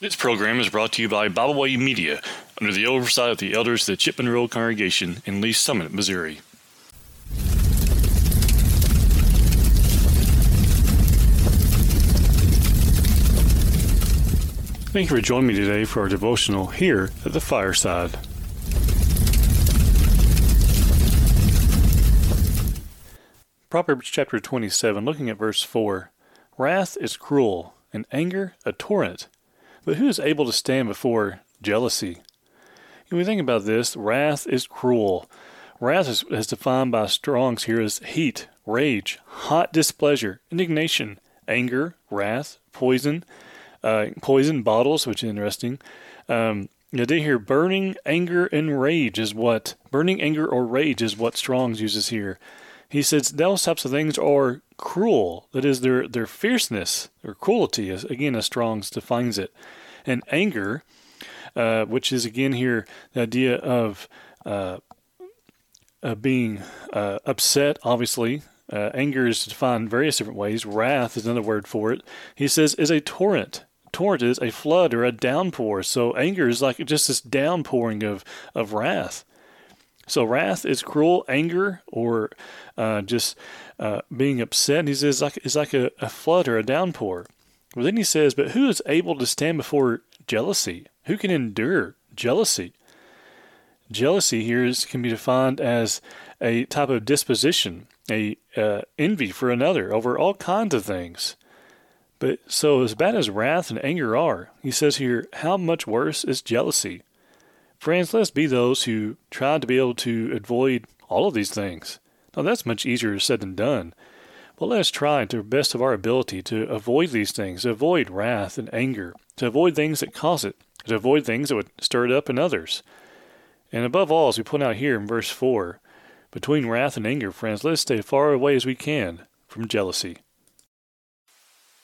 This program is brought to you by Bible Way Media under the oversight of the elders of the Chipman Road Congregation in Lee's Summit, Missouri. Thank you for joining me today for our devotional here at the fireside. Proverbs chapter 27, looking at verse 4 Wrath is cruel, and anger a torrent. But who is able to stand before jealousy? When we think about this, wrath is cruel. Wrath is, is defined by Strong's here as heat, rage, hot displeasure, indignation, anger, wrath, poison, uh, poison bottles, which is interesting. Um, you know, hear burning anger and rage is what burning anger or rage is what Strong's uses here. He says those types of things are cruel. That is, their their fierceness or cruelty, is again as Strong's defines it, and anger, uh, which is again here the idea of uh, being uh, upset. Obviously, uh, anger is defined various different ways. Wrath is another word for it. He says is a torrent. Torrent is a flood or a downpour. So anger is like just this downpouring of of wrath. So wrath is cruel, anger, or uh, just uh, being upset. He says like it's like a, a flood or a downpour. Well, then he says, but who is able to stand before jealousy? Who can endure jealousy? Jealousy here is, can be defined as a type of disposition, a uh, envy for another over all kinds of things. But so as bad as wrath and anger are, he says here, how much worse is jealousy? Friends, let's be those who try to be able to avoid all of these things. Now, that's much easier said than done. But let us try to the best of our ability to avoid these things, to avoid wrath and anger, to avoid things that cause it, to avoid things that would stir it up in others. And above all, as we point out here in verse 4, between wrath and anger, friends, let us stay far away as we can from jealousy.